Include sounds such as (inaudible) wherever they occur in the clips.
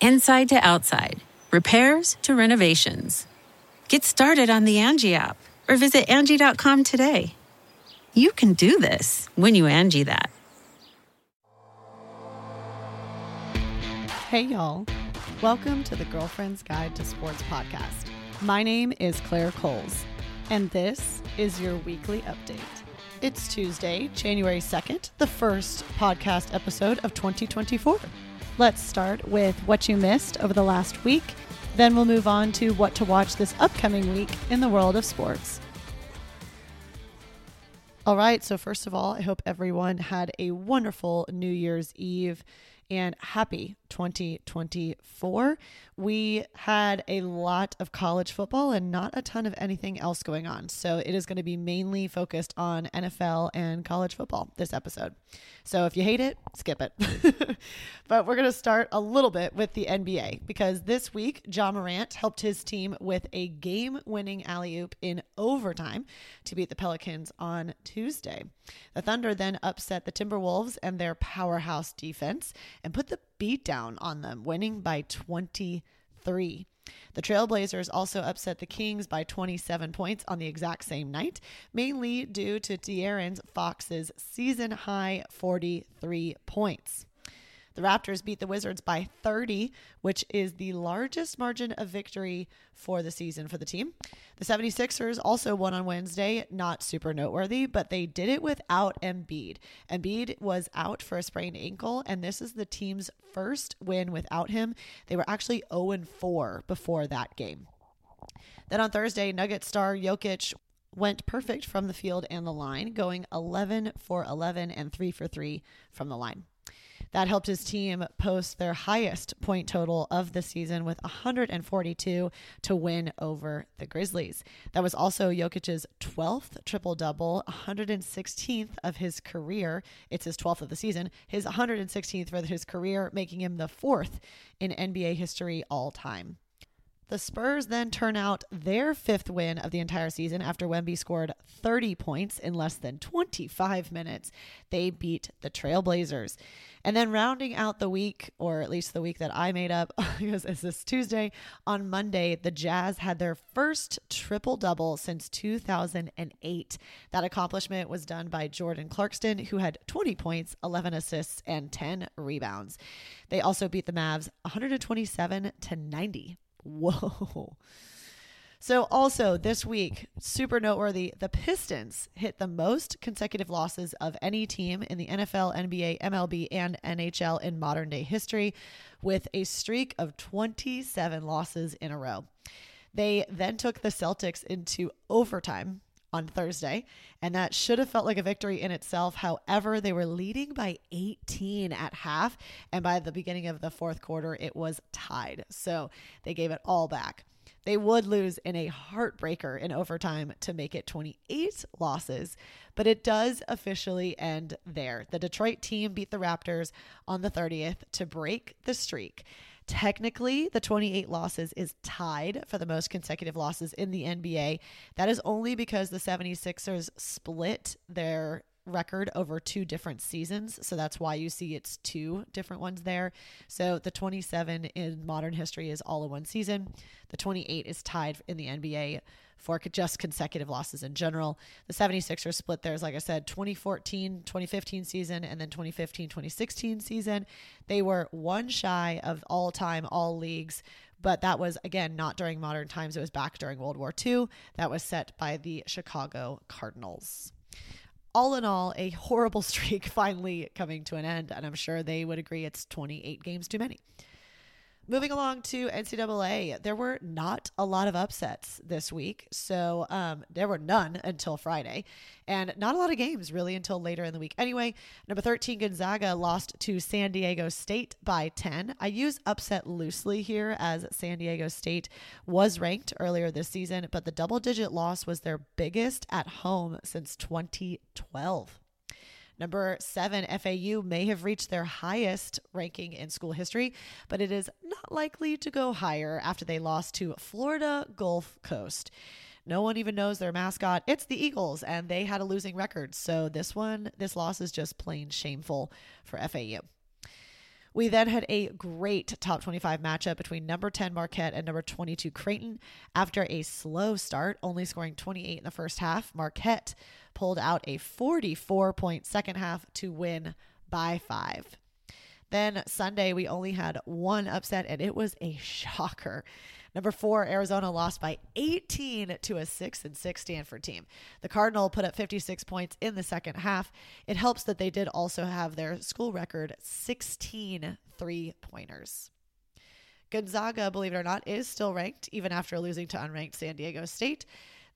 Inside to outside, repairs to renovations. Get started on the Angie app or visit Angie.com today. You can do this when you Angie that. Hey, y'all. Welcome to the Girlfriend's Guide to Sports podcast. My name is Claire Coles, and this is your weekly update. It's Tuesday, January 2nd, the first podcast episode of 2024. Let's start with what you missed over the last week. Then we'll move on to what to watch this upcoming week in the world of sports. All right, so first of all, I hope everyone had a wonderful New Year's Eve and happy 2024. We had a lot of college football and not a ton of anything else going on. So it is going to be mainly focused on NFL and college football this episode. So if you hate it, skip it. (laughs) but we're going to start a little bit with the NBA because this week, Ja Morant helped his team with a game winning alley oop in overtime to beat the Pelicans on Tuesday. The Thunder then upset the Timberwolves and their powerhouse defense and put the beat down on them, winning by 23. The Trailblazers also upset the Kings by 27 points on the exact same night, mainly due to De'Aaron Fox's season high 43 points. The Raptors beat the Wizards by 30, which is the largest margin of victory for the season for the team. The 76ers also won on Wednesday, not super noteworthy, but they did it without Embiid. Embiid was out for a sprained ankle, and this is the team's first win without him. They were actually 0 4 before that game. Then on Thursday, Nugget star Jokic went perfect from the field and the line, going 11 for 11 and 3 for 3 from the line. That helped his team post their highest point total of the season with 142 to win over the Grizzlies. That was also Jokic's 12th triple double, 116th of his career. It's his 12th of the season, his 116th for his career, making him the fourth in NBA history all time. The Spurs then turn out their fifth win of the entire season after Wemby scored 30 points in less than 25 minutes. They beat the Trailblazers. And then rounding out the week, or at least the week that I made up, (laughs) because it's this Tuesday, on Monday, the Jazz had their first triple double since 2008. That accomplishment was done by Jordan Clarkson, who had 20 points, 11 assists, and 10 rebounds. They also beat the Mavs 127 to 90. (laughs) Whoa. So, also this week, super noteworthy, the Pistons hit the most consecutive losses of any team in the NFL, NBA, MLB, and NHL in modern day history with a streak of 27 losses in a row. They then took the Celtics into overtime on Thursday, and that should have felt like a victory in itself. However, they were leading by 18 at half, and by the beginning of the fourth quarter, it was tied. So they gave it all back. They would lose in a heartbreaker in overtime to make it 28 losses, but it does officially end there. The Detroit team beat the Raptors on the 30th to break the streak. Technically, the 28 losses is tied for the most consecutive losses in the NBA. That is only because the 76ers split their record over two different seasons. So that's why you see it's two different ones there. So the 27 in modern history is all in one season. The 28 is tied in the NBA for just consecutive losses in general. The 76ers split theirs, like I said, 2014 2015 season and then 2015 2016 season. They were one shy of all time, all leagues but that was, again, not during modern times. It was back during World War II. That was set by the Chicago Cardinals all in all, a horrible (laughs) streak finally coming to an end. And I'm sure they would agree it's 28 games too many. Moving along to NCAA, there were not a lot of upsets this week. So um, there were none until Friday, and not a lot of games really until later in the week. Anyway, number 13, Gonzaga lost to San Diego State by 10. I use upset loosely here as San Diego State was ranked earlier this season, but the double digit loss was their biggest at home since 2012. Number seven, FAU may have reached their highest ranking in school history, but it is not likely to go higher after they lost to Florida Gulf Coast. No one even knows their mascot. It's the Eagles, and they had a losing record. So this one, this loss is just plain shameful for FAU. We then had a great top 25 matchup between number 10 Marquette and number 22 Creighton. After a slow start, only scoring 28 in the first half, Marquette pulled out a 44 point second half to win by five. Then Sunday, we only had one upset, and it was a (laughs) shocker. Number four, Arizona lost by 18 to a 6 and 6 Stanford team. The Cardinal put up 56 points in the second half. It helps that they did also have their school record 16 three pointers. Gonzaga, believe it or not, is still ranked even after losing to unranked San Diego State.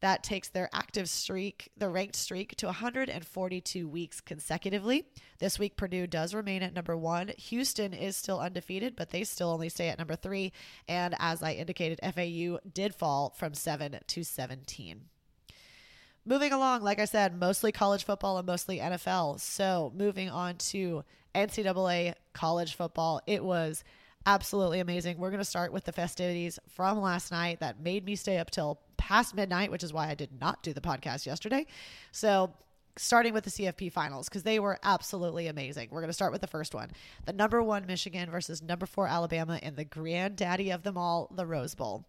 That takes their active streak, the ranked streak, to 142 weeks consecutively. This week, Purdue does remain at number one. Houston is still undefeated, but they still only stay at number three. And as I indicated, FAU did fall from seven to 17. Moving along, like I said, mostly college football and mostly NFL. So moving on to NCAA college football, it was absolutely amazing. We're going to start with the festivities from last night that made me stay up till past midnight, which is why I did not do the podcast yesterday. So, starting with the CFP finals because they were absolutely amazing. We're going to start with the first one. The number 1 Michigan versus number 4 Alabama in the granddaddy of them all, the Rose Bowl.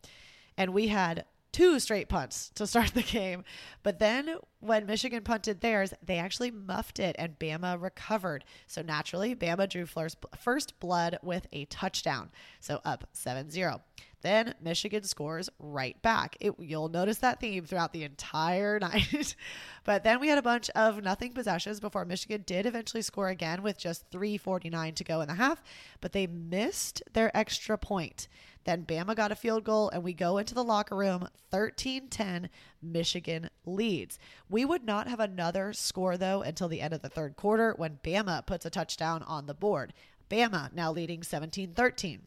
And we had two straight punts to start (laughs) the game. But then when Michigan punted theirs, they actually muffed it and Bama recovered. So naturally, Bama drew first blood with a touchdown. So up 7 0. Then Michigan scores right back. It, you'll notice that theme throughout the entire (laughs) night. but then we had a bunch of nothing possessions before Michigan did eventually score again with just 3.49 to go in the half, but they missed their extra point. Then Bama got a field goal, and we go into the locker room 13 10. Michigan leads. We would not have another score, though, until the end of the third quarter when Bama puts a touchdown on the board. Bama now leading 17 13.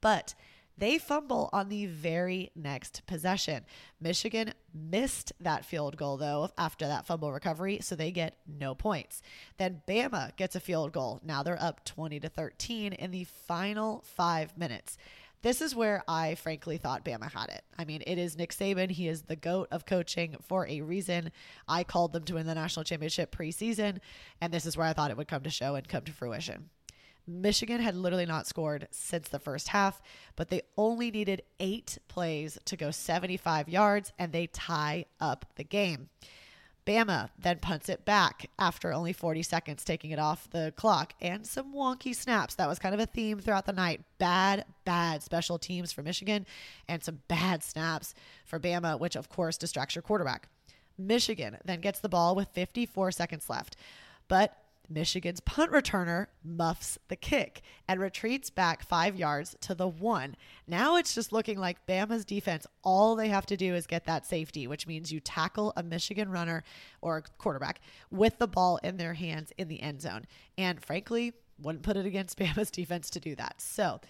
But they fumble on the very next possession. Michigan missed that field goal, though, after that fumble recovery, so they get no points. Then Bama gets a field goal. Now they're up 20 to 13 in the final five minutes. This is where I frankly thought Bama had it. I mean, it is Nick Saban. He is the GOAT of coaching for a reason. I called them to win the national championship preseason, and this is where I thought it would come to show and come to fruition. Michigan had literally not scored since the first half, but they only needed eight plays to go 75 yards and they tie up the game. Bama then punts it back after only 40 seconds, taking it off the clock, and some wonky snaps. That was kind of a theme throughout the night. Bad, bad special teams for Michigan, and some bad snaps for Bama, which of course distracts your quarterback. Michigan then gets the ball with 54 seconds left. But Michigan's punt returner muffs the kick and retreats back five yards to the one. Now it's just looking like Bama's defense. All they have to do is get that safety, which means you tackle a Michigan runner or quarterback with the ball in their hands in the end zone. And frankly, wouldn't put it against (laughs) Bama's defense to do that. So,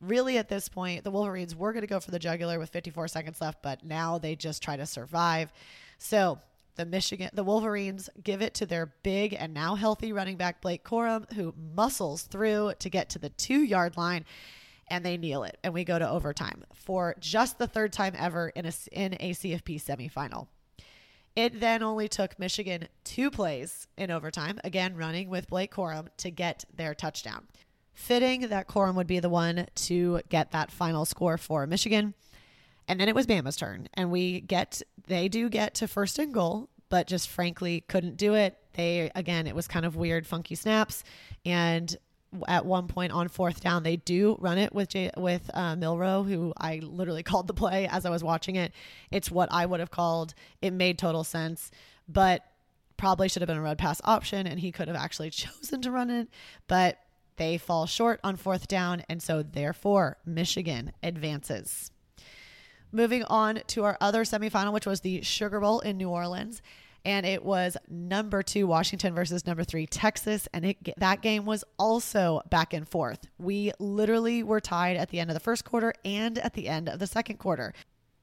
really at this point, the Wolverines were going to go for the jugular with 54 seconds left, but now they just try to survive. So, the Michigan, the Wolverines give it to their big and now healthy running back Blake Corum, who muscles through to get to the two yard line, and they kneel it. And we go to overtime for just the third time ever in a in a CFP semifinal. It then only took Michigan two plays in overtime, again running with Blake Corum to get their touchdown. Fitting that Corum would be the one to get that final score for Michigan. And then it was Bama's turn, and we get they do get to first and goal, but just frankly couldn't do it. They again, it was kind of weird, funky snaps, and at one point on fourth down. They do run it with J- with uh, Milroe, who I literally (laughs) called the play as I was watching it. It's what I would have called. It made total sense, but probably should have been a run pass option, and he could have actually (laughs) chosen to run it, but they fall short on fourth down, and so therefore Michigan advances. Moving on to our other semifinal, which was the Sugar Bowl in New Orleans and it was number two Washington versus number three Texas, and it that game was also back and forth. We literally were tied at the end of the first quarter and at the end of the second quarter.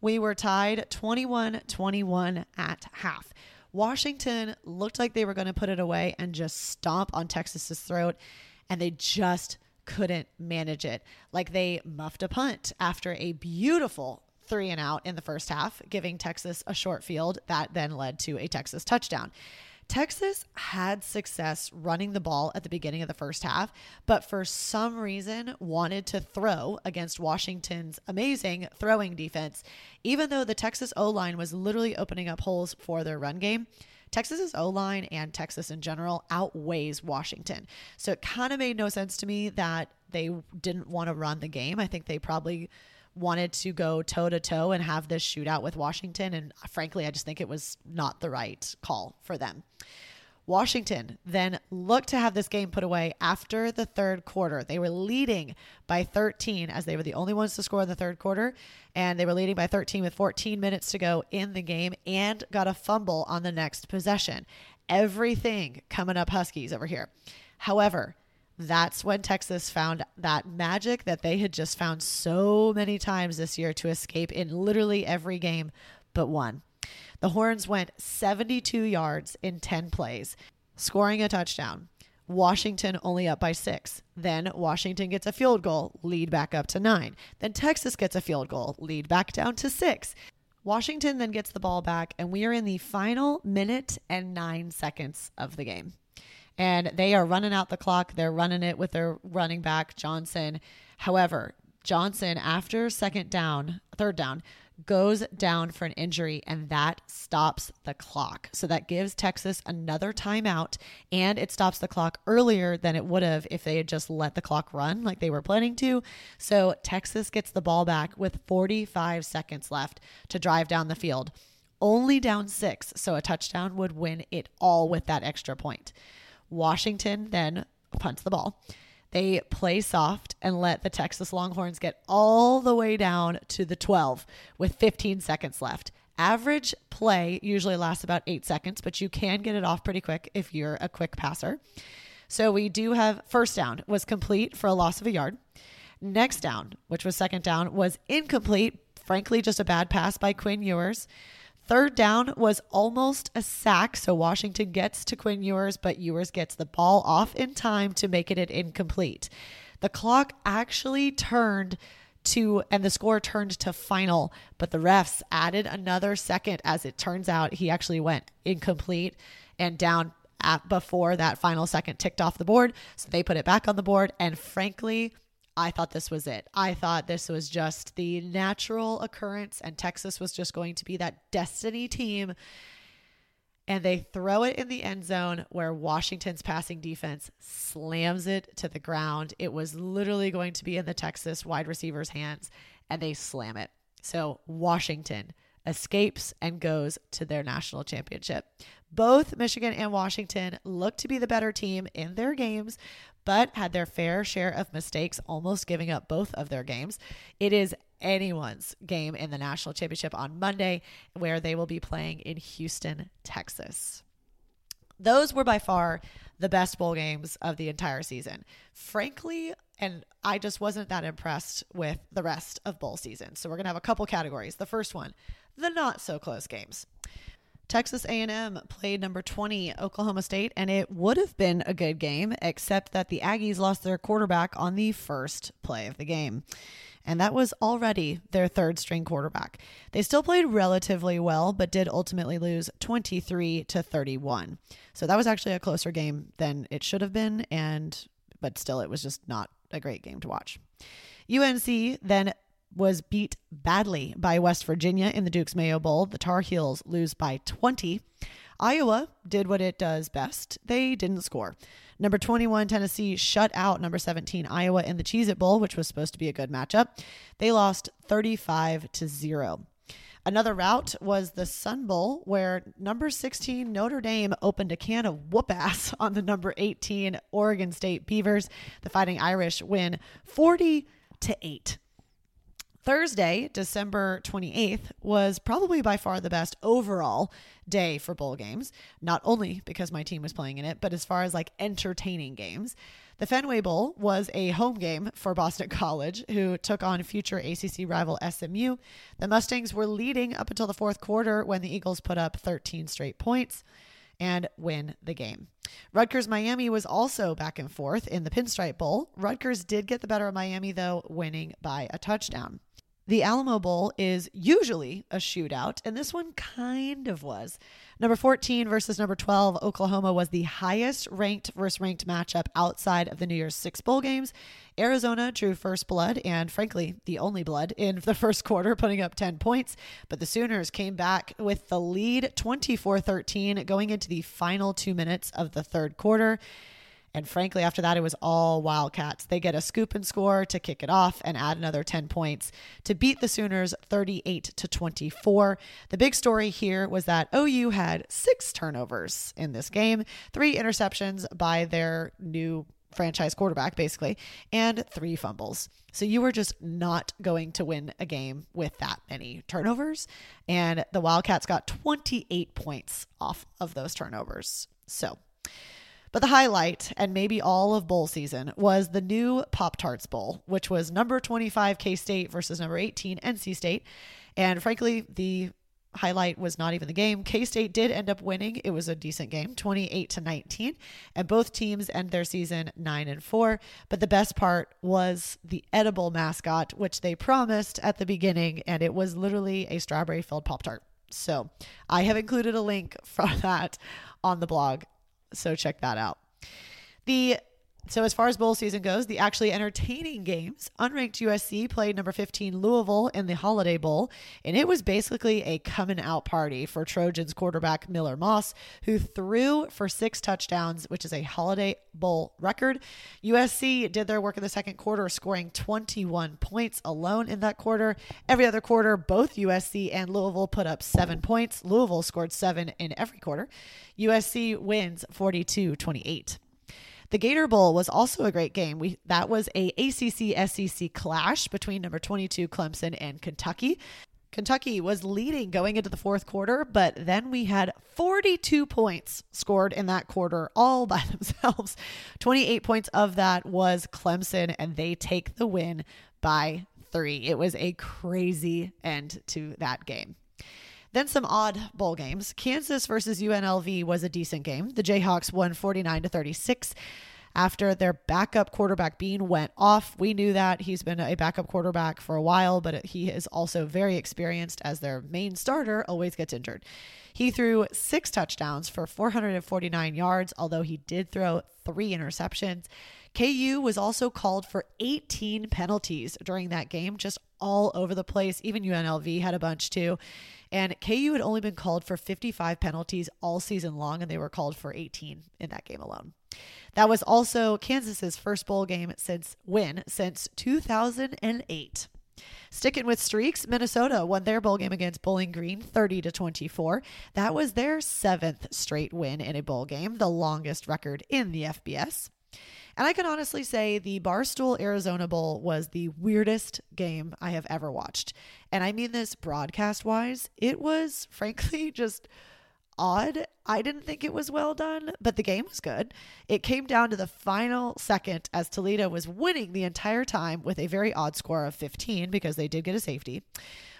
We were tied 21-21 at half. Washington looked like they were going to put it away and just stomp on Texas's throat, and they just couldn't manage it. Like they muffed a punt after a beautiful three and out in the first half, giving Texas a short field that then led to a Texas touchdown. Texas had success running the ball at the beginning of the first half, but for some reason wanted to throw against Washington's amazing throwing defense, even though the Texas O line was literally opening up holes for their run game. Texas's O line and Texas in general outweighs Washington. So it kind of made no sense to me that they didn't want to run the game. I think they probably wanted to go toe to toe and have this shootout with Washington. And frankly, I just think it was not the right call for them. Washington then looked to have this game put away after the third quarter. They were leading by 13 as they were the only ones to score in the third quarter. And they were leading by 13 with 14 minutes to go in the game and got a fumble on the next possession. Everything coming up Huskies over here. However, that's when Texas found that magic that they had just found so many times this year to escape in literally every game but one. The Horns went 72 yards in 10 plays, scoring a touchdown. Washington only up by six. Then Washington gets a field goal, lead back up to nine. Then Texas gets a field goal, lead back down to six. Washington then gets the ball back, and we are in the final minute and nine seconds of the game and they are running out the clock. They're running it with their running back, Johnson. However, Johnson, after second down, third down, goes down for an injury, and that stops the clock. So that gives Texas another timeout, and it stops the clock earlier than it would have if they had just let the clock run like they were planning to. So Texas gets the ball back with 45 seconds left to drive down the field. Only down six, so a touchdown would win it all with that extra point. Washington then punts the ball. They play soft and let the Texas Longhorns get all the way down to the 12 with 15 seconds left. Average play usually lasts about eight seconds, but you can get it off pretty quick if you're a quick passer. So we do have first down was complete for a loss of a yard. Next down, which was second down, was incomplete. Frankly, just a bad pass by Quinn Ewers. Third down was almost a sack, so Washington gets to Quinn Ewers, but Ewers gets the ball off in time to make it an incomplete. The clock actually turned to, and the score turned to final, but the refs added another second. As it turns out, he actually went incomplete and down at, before that final second ticked off the board. So they put it back on the board. And frankly, I thought this was it. I thought this was just the natural occurrence, and Texas was just going to be that destiny team. And they throw it in the end zone where Washington's passing defense slams it to the ground. It was literally going to be in the Texas wide receiver's hands, and they slam it. So Washington escapes and goes to their national championship. Both Michigan and Washington looked to be the better team in their games, but had their fair share of mistakes, almost giving up both of their games. It is anyone's game in the national championship on Monday, where they will be playing in Houston, Texas. Those were by far the best bowl games of the entire season. Frankly, and I just wasn't that impressed with the rest of bowl season. So we're going to have a couple categories. The first one, the not so close games. Texas A&M played number 20 Oklahoma State and it would have been a good game except that the Aggies lost their quarterback on the first play of the game. And that was already their third string quarterback. They still played relatively well but did ultimately lose 23 to 31. So that was actually a closer game than it should have been and but still it was just not a great game to watch. UNC then was beat badly by West Virginia in the Duke's Mayo Bowl. The Tar Heels lose by 20. Iowa did what it does best. They didn't score. Number 21, Tennessee shut out number 17, Iowa in the Cheez It Bowl, which was supposed to be a good matchup. They lost 35 to 0. Another route was the Sun Bowl, where number 16 Notre Dame opened a can of whoop ass (laughs) on the number 18 Oregon State Beavers. The Fighting Irish win 40 to 8. Thursday, December 28th, was probably by far the best overall day for bowl games, not only because my team was playing in it, but as far as like entertaining games. The Fenway Bowl was a home game for Boston (laughs) College, who took on future ACC rival SMU. The Mustangs were leading up until the fourth quarter when the Eagles put up 13 straight points and win the game. Rutgers Miami was also back and forth in the Pinstripe Bowl. Rutgers did get the better of Miami, though, winning by a touchdown. The Alamo Bowl is usually a shootout, and this one kind of was. Number 14 versus number 12, Oklahoma was the highest ranked versus ranked matchup outside of the New Year's Six Bowl games. Arizona drew first blood, and frankly, the only blood in the (laughs) first quarter, putting up 10 points. But the Sooners came back with the lead 24 13 going into the final two minutes of the third quarter. And frankly, after that, it was all Wildcats. They get a scoop and score to kick it off and add another 10 points to beat the Sooners 38 to 24. The big story here was that OU had six turnovers in this game, three interceptions by their new franchise quarterback, basically, and three fumbles. So you were just not going to win a game with that many turnovers. And the Wildcats got 28 points off of those turnovers. So but the highlight, and maybe all of bowl season, was the new Pop Tarts Bowl, which was number 25 K State versus number 18 NC State. And frankly, the highlight was not even the game. K State did end up winning. It was a decent game, 28 to 19, and both teams end their season 9 and 4. But the best part was the edible mascot, which they promised at the beginning, and it was literally a strawberry filled Pop Tart. So I have included a link (laughs) for that on the blog so check that out. The so as far as bowl season goes, the actually entertaining games, unranked USC played number 15 Louisville in the Holiday Bowl, and it was basically a coming out party for Trojans quarterback Miller Moss, who threw for six touchdowns, which is a Holiday Bowl record. USC did their work in the second quarter, scoring 21 points alone in that quarter. Every other quarter, both USC and Louisville put up seven points. Louisville scored seven in every quarter. USC wins 42 28. The Gator Bowl was also a great game. We that was a ACC SEC clash between number 22 Clemson and Kentucky. Kentucky was leading going into the fourth quarter, but then we had 42 points scored in that quarter all by (laughs) themselves. 28 points of that was Clemson, and they take the win by three. It was a crazy end to that game. Then some odd bowl games. Kansas versus UNLV was a decent game. The Jayhawks won 49 to 36 after their backup quarterback Bean went off. We knew that he's been a backup quarterback for a while, but he is also very experienced as their main starter always gets injured. He threw six touchdowns for 449 yards, although he did throw three interceptions. KU was also called for 18 penalties during that game, just all over the place. Even UNLV had a bunch too. And KU had only been called for 55 penalties all season long, and they were called for 18 in that game alone. That was also Kansas's first bowl game since win since 2008. Sticking with streaks, Minnesota won their bowl game against Bowling Green 30 to 24. That was their seventh straight win in a bowl game, the longest record in the FBS. And I can honestly say the Barstool Arizona Bowl was the weirdest game I have ever watched. And I mean this broadcast wise. It was (laughs) frankly just odd. I didn't think it was well done, but the game was good. It came down to the final second as Toledo was winning the entire time with a very odd score of 15 because they did get a safety.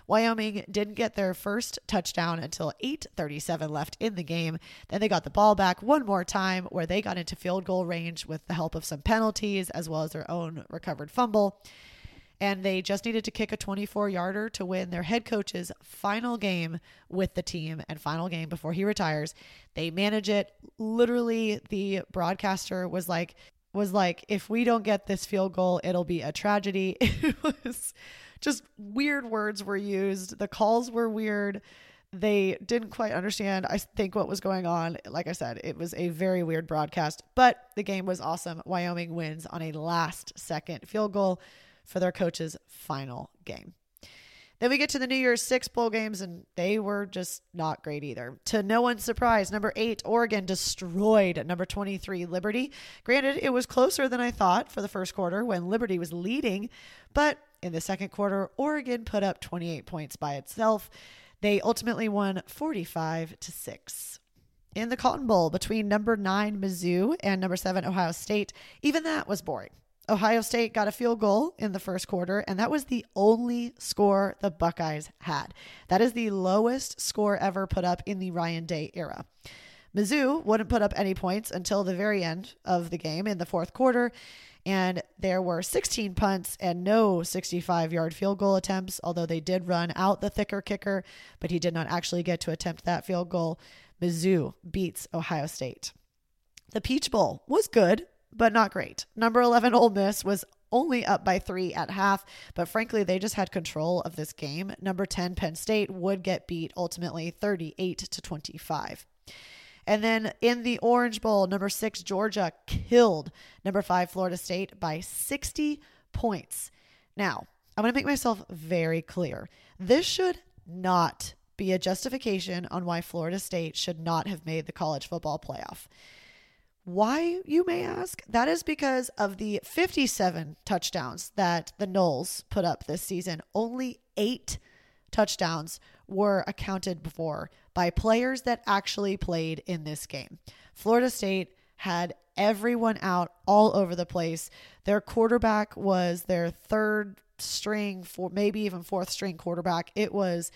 Wyoming didn't get their first touchdown until 8:37 left in the game. Then they got the ball back one more time where they got into field goal range with the help of some penalties as well as their own recovered fumble. And they just needed to kick a 24 yarder to win their head coach's final game with the team and final game before he retires. They manage it. Literally, the broadcaster was like, was like, if we don't get this field goal, it'll be a tragedy. (laughs) It was just weird words were used. The calls were weird. they didn't quite understand, I think, what was going on. Like I said, it was a very weird broadcast, but the game was awesome. Wyoming wins on a last second field goal for their coach's final game. Then we get to the New Year's Six bowl games, and they were just not great either. To no one's surprise, number eight, Oregon destroyed number 23, Liberty. Granted, it was closer than I thought for the first quarter when Liberty was leading, but in the second quarter, Oregon put up 28 points by itself. They ultimately won 45 to 6. In the Cotton Bowl between number 9 Mizzou and number 7 Ohio State, even that was boring. Ohio State got a field goal in the first quarter, and that was the only score the Buckeyes had. That is the lowest score ever put up in the Ryan Day era. Mizzou wouldn't put up any points until the very end of the game in the fourth quarter, and there were 16 punts and no 65 yard field goal attempts, although they did run out the thicker kicker, but he did not actually get to attempt that field goal. Mizzou beats Ohio State. The Peach Bowl was good, but not great. Number 11 Ole Miss was only up by three at half, but frankly, they just had control of this game. Number 10 Penn State would get beat ultimately 38 to 25. And then in the Orange Bowl, number six, Georgia killed number five, Florida State by 60 points. Now, I'm going to make myself very clear. This should not be a justification on why Florida State should not have made the college football playoff. Why, you may ask? That is because of the 57 touchdowns that the Noles put up this season. Only eight touchdowns were accounted for by players that actually played in this game. Florida State had everyone out all over the place. Their quarterback was their third string, for maybe even fourth string quarterback. It was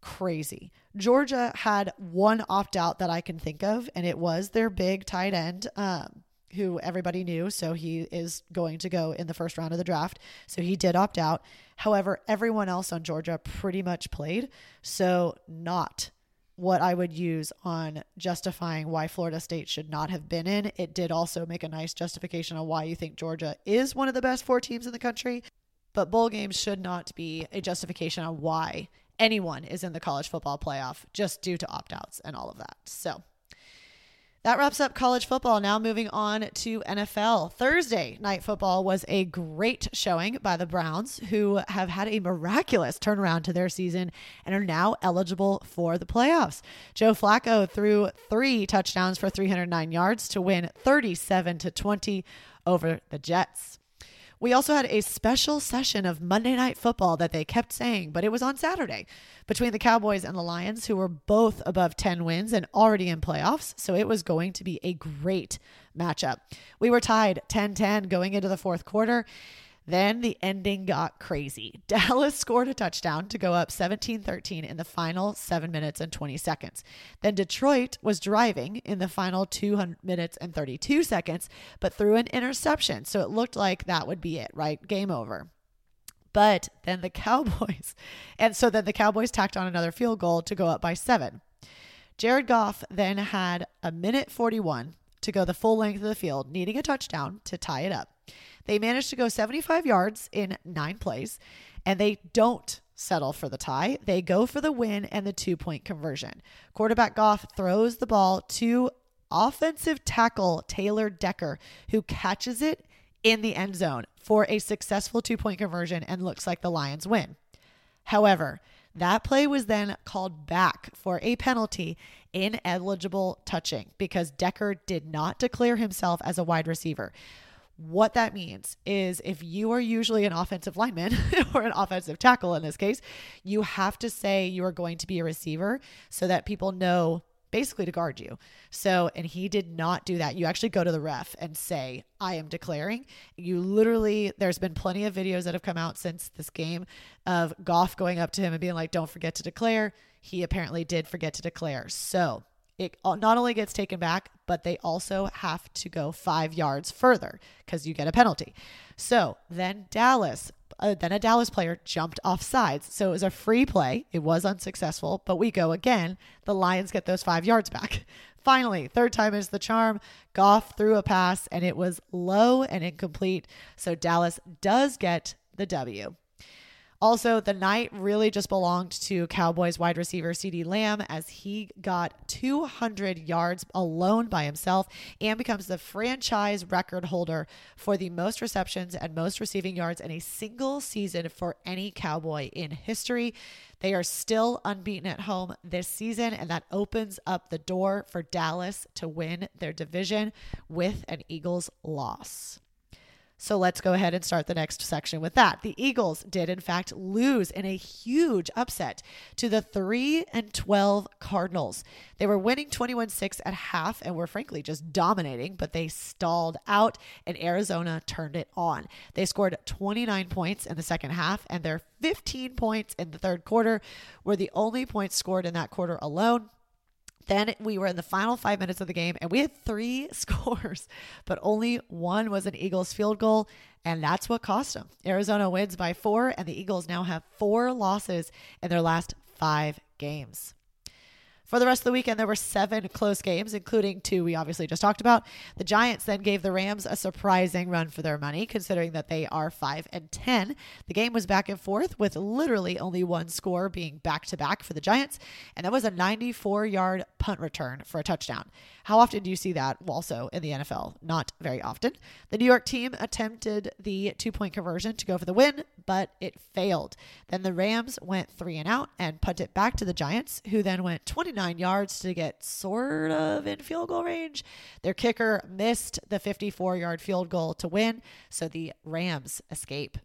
crazy. Georgia had one opt out that I can think of, and it was their big tight end. Um, who everybody knew, so he is going to go in the first round of the draft. So he did opt out. However, everyone else on Georgia pretty much played. So, not what I would use on justifying why Florida State should not have been in. It did also make a nice justification on why you think Georgia is one of the best four teams in the country. But bowl games should not be a justification on why anyone is in the college football playoff just due to opt outs and all of that. So, that wraps up college football. Now moving on to NFL. Thursday night football was a great showing by the Browns, who have had a miraculous turnaround to their season and are now eligible for the playoffs. Joe Flacco threw three touchdowns for 309 yards to win 37 to 20 over the Jets. We also had a special session of Monday Night Football that they kept saying, but it was on Saturday between the Cowboys and the Lions, who were both above 10 wins and already in playoffs. So it was going to be a great matchup. We were tied 10 10 going into the fourth quarter. Then the ending got crazy. (laughs) Dallas scored a touchdown to go up 17 13 in the final 7 minutes and 20 seconds. Then Detroit was driving in the final 2 minutes and 32 seconds, but threw an interception. So it looked like that would be it, right? Game over. But then the (laughs) Cowboys, and so then the Cowboys tacked on another field goal to go up by seven. Jared Goff then had a minute 41 to go the full length of the field, needing a touchdown to tie it up. They managed to go 75 yards in nine plays, and they don't settle for the tie. They go for the win and the two point conversion. Quarterback Goff throws the ball to offensive tackle Taylor Decker, who catches it in the end zone for a successful two point conversion and looks like the Lions win. However, that play was then called back for a penalty ineligible touching because Decker did not declare himself as a wide receiver. What that means is if you are usually an offensive lineman (laughs) or an offensive tackle in this case, you have to say you are going to be a receiver so that people know basically to guard you. So, and he did not do that. You actually go to the ref and say, I am declaring. You literally, there's been plenty of videos that have come out since this game of Goff going up to him and being like, don't forget to declare. He apparently did forget to declare. So, it not only gets taken back, but they also have to go five yards further because you get a penalty. So then Dallas, uh, then a Dallas player jumped off sides. So it was a free play. It was unsuccessful, but we go again. The Lions get those five yards back. (laughs) Finally, third time is the charm. Goff threw a pass and it was low and incomplete. So Dallas does get the W. Also, the night really just belonged to Cowboys wide receiver CeeDee Lamb as he got 200 yards alone by himself and becomes the franchise record holder for the most receptions and most receiving yards in a single season for any Cowboy in history. They are still unbeaten at home this season, and that opens up the door for Dallas to win their division with an Eagles loss. So let's go ahead and start the next section with that. The Eagles did in fact lose in a huge upset to the 3 and 12 Cardinals. They were winning 21-6 at half and were frankly just dominating, but they stalled out and Arizona turned it on. They scored 29 points in the second half and their 15 points in the third quarter were the only points scored in that quarter alone. Then we were in the final five minutes of the game and we had three (laughs) scores, but only one was an Eagles field goal. And that's what cost them. Arizona wins by four, and the Eagles now have four losses in their last five games. For the rest of the weekend, there were seven close games, including two we obviously just talked about. The Giants then gave the Rams a surprising run for their money, considering that they are 5 and 10. The game was back and forth, with literally only one score being back to back for the Giants, and that was a 94 yard punt return for a touchdown. How often do you see that also in the NFL? Not very often. The New York team attempted the two point conversion to go for the win, but it failed. Then the Rams went three and out and punted back to the Giants, who then went 29 yards to get sort of in field goal range. Their kicker missed the 54 yard field goal to win, so the Rams escape.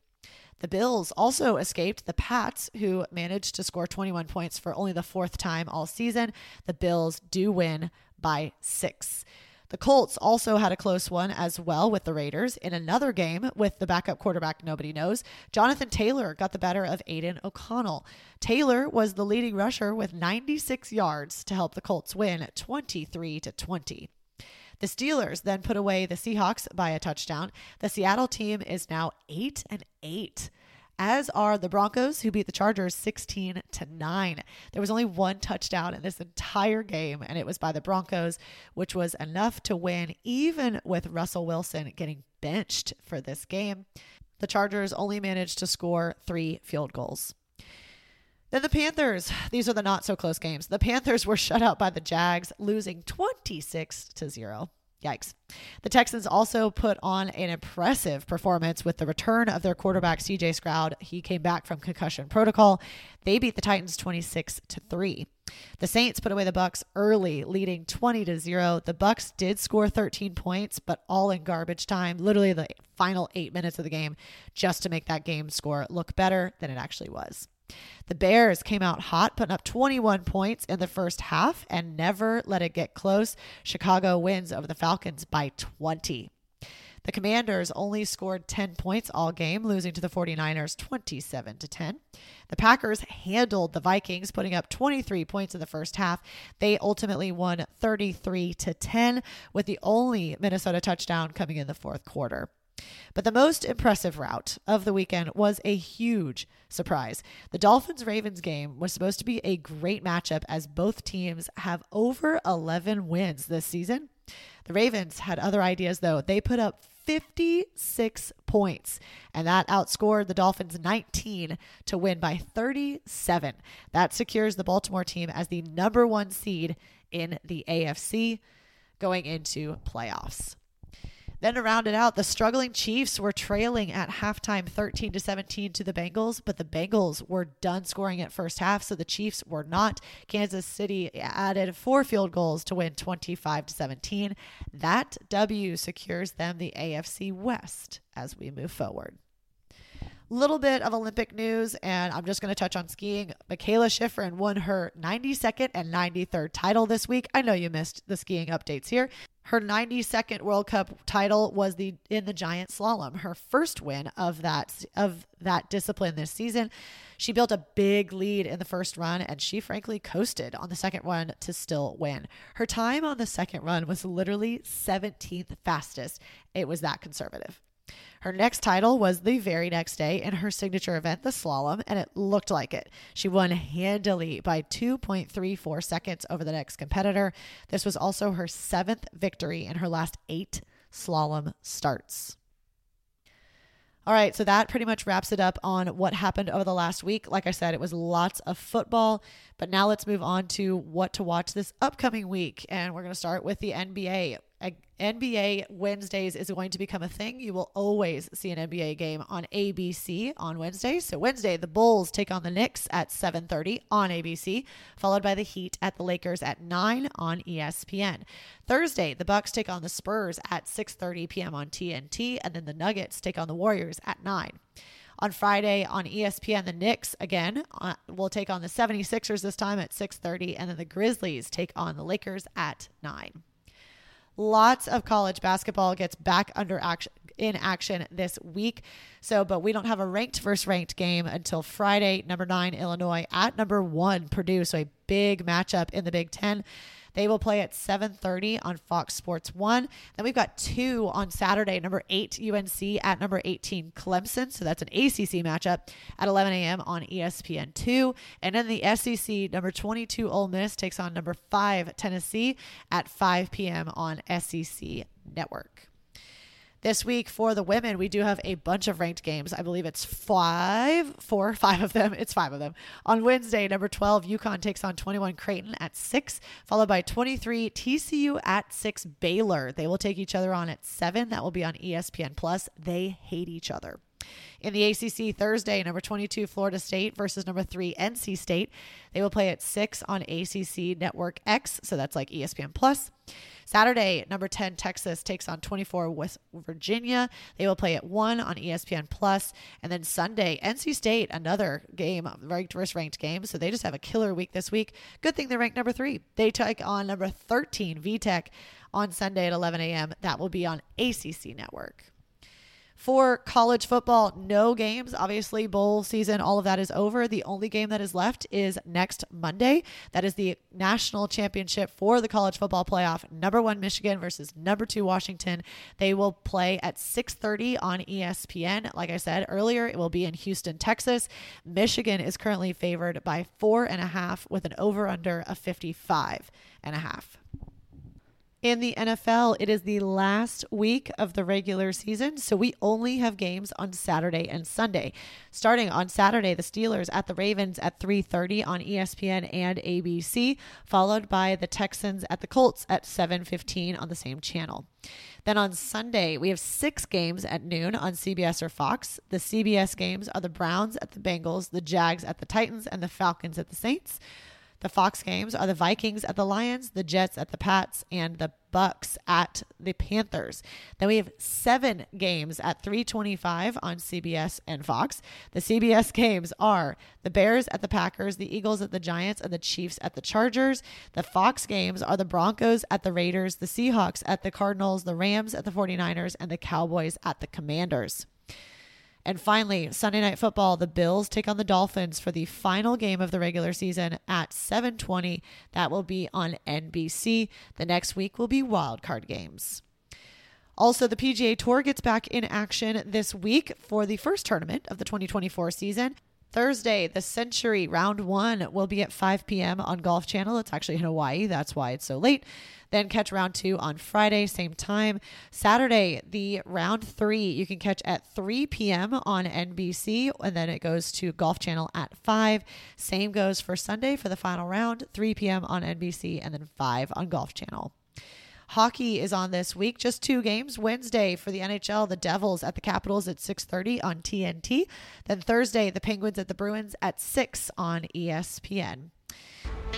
The Bills also escaped the Pats, who managed to score 21 points for only the fourth time all season. The Bills do win by six. The Colts also had a close one as well with the Raiders in another game with the backup quarterback nobody knows. Jonathan Taylor got the better of Aidan O'Connell. Taylor was the leading rusher with 96 yards to help the Colts win 23 to 20. The Steelers then put away the Seahawks by a touchdown. The Seattle team is now 8 and 8 as are the Broncos, who beat the Chargers 16 to 9. There was only one touchdown in this entire game, and it was by the Broncos, which was enough to win, even with Russell Wilson getting benched for this game. The Chargers only managed to score three field goals. Then the Panthers, these are the not so close games. The Panthers were shut out by the Jags, losing 26 to 0. Yikes. The Texans also put on an impressive performance with the return of their quarterback CJ Stroud. He came back from concussion protocol. They beat the Titans 26 to 3. The Saints put away the Bucs early, leading 20 to 0. The Bucs did score 13 points, but all in garbage time, literally the final 8 minutes of the game just to make that game score look better than it actually was. The Bears came out hot, putting up 21 points in the first half and never let it get close. Chicago wins over the Falcons by 20. The Commanders only scored 10 points all game, losing to the 49ers 27 to 10. The Packers handled the Vikings, putting up 23 points in the first half. They ultimately won 33 to 10 with the only Minnesota touchdown coming in the fourth quarter. But the most impressive route of the weekend was a huge surprise. The Dolphins Ravens game was supposed to be a great matchup as both teams have over 11 wins this season. The Ravens had other ideas though. They put up 56 points, and that outscored the Dolphins 19 to win by 37. That secures the Baltimore team as the number one seed in the AFC going into playoffs. Then to round it out, the struggling Chiefs were trailing at halftime 13 to 17 to the Bengals, but the Bengals were done scoring at first half, so the Chiefs were not. Kansas City added four field goals to win 25 to 17. That W secures them the AFC West as we move forward little bit of Olympic news, and I'm just going to touch on skiing. Mikaela Shiffrin won her 92nd and 93rd title this week. I know you missed the skiing updates here. Her 92nd World Cup title was the in the giant slalom, her first win of that of that discipline this season. She built a big lead in the first run and she frankly coasted on the second run to still win. Her time on the second run was literally 17th fastest. It was that conservative. Her next title was the very next day in her signature event, the slalom, and it looked like it. She won handily by 2.34 seconds over the next competitor. This was also her seventh victory in her last eight slalom starts. All right, so that pretty much wraps it up on what happened over the last week. Like I said, it was lots of football, but now let's move on to what to watch this upcoming week. And we're going to start with the NBA. NBA Wednesdays is going to become a thing. You will always see an NBA game on ABC on Wednesday. So Wednesday, the Bulls take on the Knicks at 7:30 on ABC, followed by the Heat at the Lakers at 9 on ESPN. Thursday, the Bucks take on the Spurs at 6:30 p.m. on TNT, and then the Nuggets take on the Warriors at 9. On Friday on ESPN, the Knicks again uh, will take on the 76ers this time at 6:30 and then the Grizzlies take on the Lakers at 9. Lots of college basketball gets back under action in action this week. So, but we don't have a ranked versus ranked game until Friday, number nine, Illinois at number one, Purdue. So a big matchup in the Big Ten. They will play at 7:30 on Fox Sports 1. Then we've got two on Saturday, number 8 UNC at number 18 Clemson. So that's an ACC matchup at 11 a.m. on ESPN 2. And then the SEC, number 22 Ole Miss takes on number 5 Tennessee at 5 p.m. on SEC Network. This week for the women, we do have a bunch of ranked games. I believe it's five, four, (laughs) five of them. It's five of them. On Wednesday, number 12, UConn takes on 21 Creighton at 6, followed by 23 TCU at 6 Baylor. They will take each other on at 7. That will be on ESPN Plus. They hate each other. In the ACC Thursday, number 22 Florida State versus number 3 NC State. They will play at 6 on ACC Network X, so that's like ESPN Plus. Saturday, number 10 Texas takes on 24 West Virginia. They will play at 1 on ESPN Plus. And then Sunday, NC State, another game, ranked versus ranked game. So they just have a killer week this week. Good thing they're ranked number 3. They take on number 13 VTech on Sunday at 11 a.m. That will be on ACC Network. For college football, no games. Obviously, bowl season, all of that is over. The only game that is left is next Monday. That is the national championship for the college football playoff. Number one Michigan versus number two Washington. They will play at 6:30 on ESPN. Like I said earlier, it will be in Houston, Texas. Michigan is currently favored by four and a half with an over/under of 55 and a half. In the NFL, it is the last week of the regular season, so we only have games on Saturday and Sunday. Starting on Saturday, the Steelers at the Ravens at 3:30 on ESPN and ABC, followed by the Texans at the Colts at 7:15 on the same channel. Then on Sunday, we have six games at noon on CBS or Fox. The CBS games are the Browns at the Bengals, the Jags at the Titans, and the Falcons at the Saints. The Fox games are the Vikings at the Lions, the Jets at the Pats, and the Bucs at the Panthers. Then we have seven games at 325 on CBS and Fox. The CBS games are the Bears at the Packers, the Eagles at the Giants, and the Chiefs at the Chargers. The Fox games are the Broncos at the Raiders, the Seahawks at the Cardinals, the Rams at the 49ers, and the Cowboys at the Commanders. And finally, Sunday night football, the Bills take on the Dolphins for the final game of the regular season at 7:20. That will be on NBC. The next week will be wild card games. Also, the PGA Tour gets back in action this week for the first tournament of the 2024 season. Thursday, the Sentry Round 1 will be at 5 p.m. on Golf Channel. It's actually in Hawaii. That's why it's so late. Then catch Round 2 on Friday, same time. Saturday, the Round 3 you can catch at 3 p.m. on NBC, and then it goes to Golf Channel at 5. Same goes for Sunday for the final round, 3 p.m. on NBC, and then 5 on Golf Channel. Hockey is on this week. Just two games. Wednesday for the NHL, the Devils at the Capitals at 6:30 on TNT. Then Thursday, the Penguins at the Bruins at 6 on ESPN.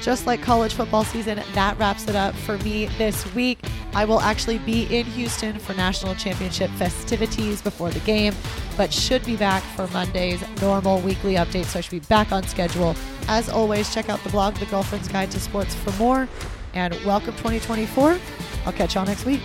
Just like college football season, that wraps it up for me this week. I will actually be in Houston for national championship festivities before the game, but should be back for Monday's normal weekly update. So I should be back on schedule. As always, check out the blog, The Girlfriend's Guide to Sports, for more. And welcome 2024. I'll catch y'all next week.